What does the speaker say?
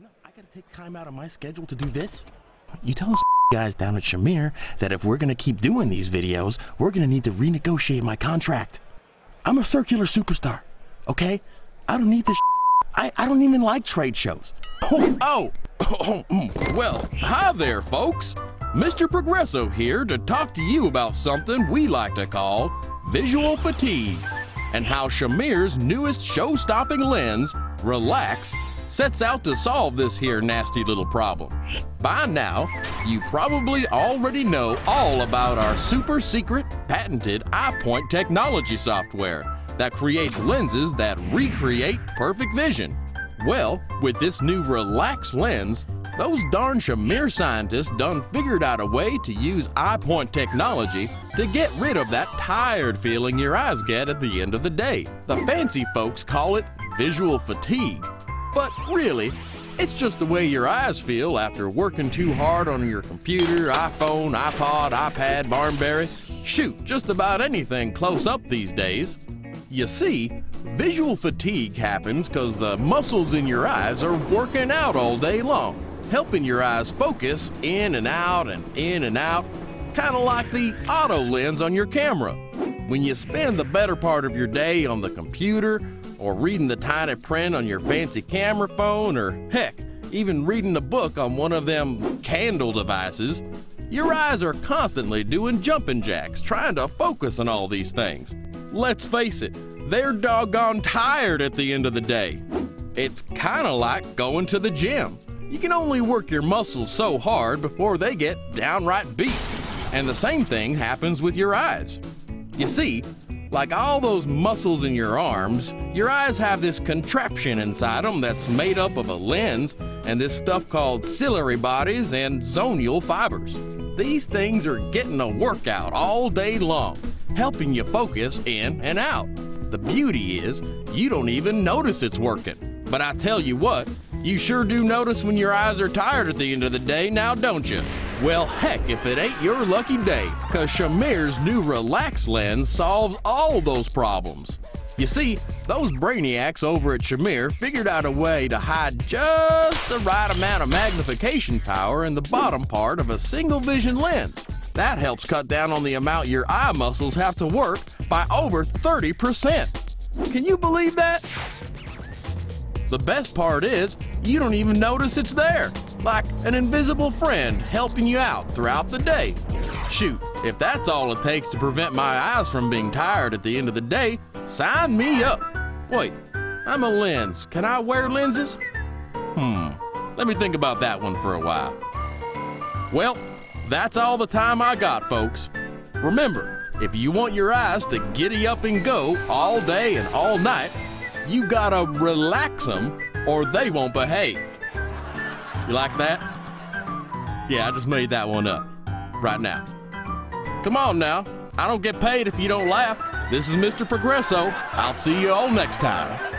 No, I gotta take time out of my schedule to do this. You tell us guys down at Shamir that if we're gonna keep doing these videos, we're gonna need to renegotiate my contract. I'm a circular superstar, okay? I don't need this. I, I don't even like trade shows. Oh, oh, oh mm, well, hi there, folks. Mr. Progresso here to talk to you about something we like to call visual fatigue and how Shamir's newest show stopping lens, Relax, sets out to solve this here nasty little problem. By now, you probably already know all about our super secret patented EyePoint technology software that creates lenses that recreate perfect vision. Well, with this new Relax lens, those darn Shamir scientists done figured out a way to use EyePoint technology to get rid of that tired feeling your eyes get at the end of the day. The fancy folks call it visual fatigue. But really, it's just the way your eyes feel after working too hard on your computer, iPhone, iPod, iPad, Barnberry. Shoot, just about anything close up these days. You see, visual fatigue happens because the muscles in your eyes are working out all day long, helping your eyes focus in and out and in and out, kind of like the auto lens on your camera. When you spend the better part of your day on the computer, or reading the tiny print on your fancy camera phone, or heck, even reading a book on one of them Kindle devices, your eyes are constantly doing jumping jacks trying to focus on all these things. Let's face it, they're doggone tired at the end of the day. It's kind of like going to the gym. You can only work your muscles so hard before they get downright beat. And the same thing happens with your eyes. You see, like all those muscles in your arms, your eyes have this contraption inside them that's made up of a lens and this stuff called ciliary bodies and zonule fibers. These things are getting a workout all day long, helping you focus in and out. The beauty is, you don't even notice it's working. But I tell you what, you sure do notice when your eyes are tired at the end of the day, now don't you? Well, heck, if it ain't your lucky day, because Shamir's new Relax lens solves all those problems. You see, those brainiacs over at Shamir figured out a way to hide just the right amount of magnification power in the bottom part of a single vision lens. That helps cut down on the amount your eye muscles have to work by over 30%. Can you believe that? The best part is, you don't even notice it's there, like an invisible friend helping you out throughout the day. Shoot, if that's all it takes to prevent my eyes from being tired at the end of the day, sign me up. Wait, I'm a lens. Can I wear lenses? Hmm, let me think about that one for a while. Well, that's all the time I got, folks. Remember, if you want your eyes to giddy up and go all day and all night, you gotta relax them or they won't behave. You like that? Yeah, I just made that one up right now. Come on now. I don't get paid if you don't laugh. This is Mr. Progresso. I'll see you all next time.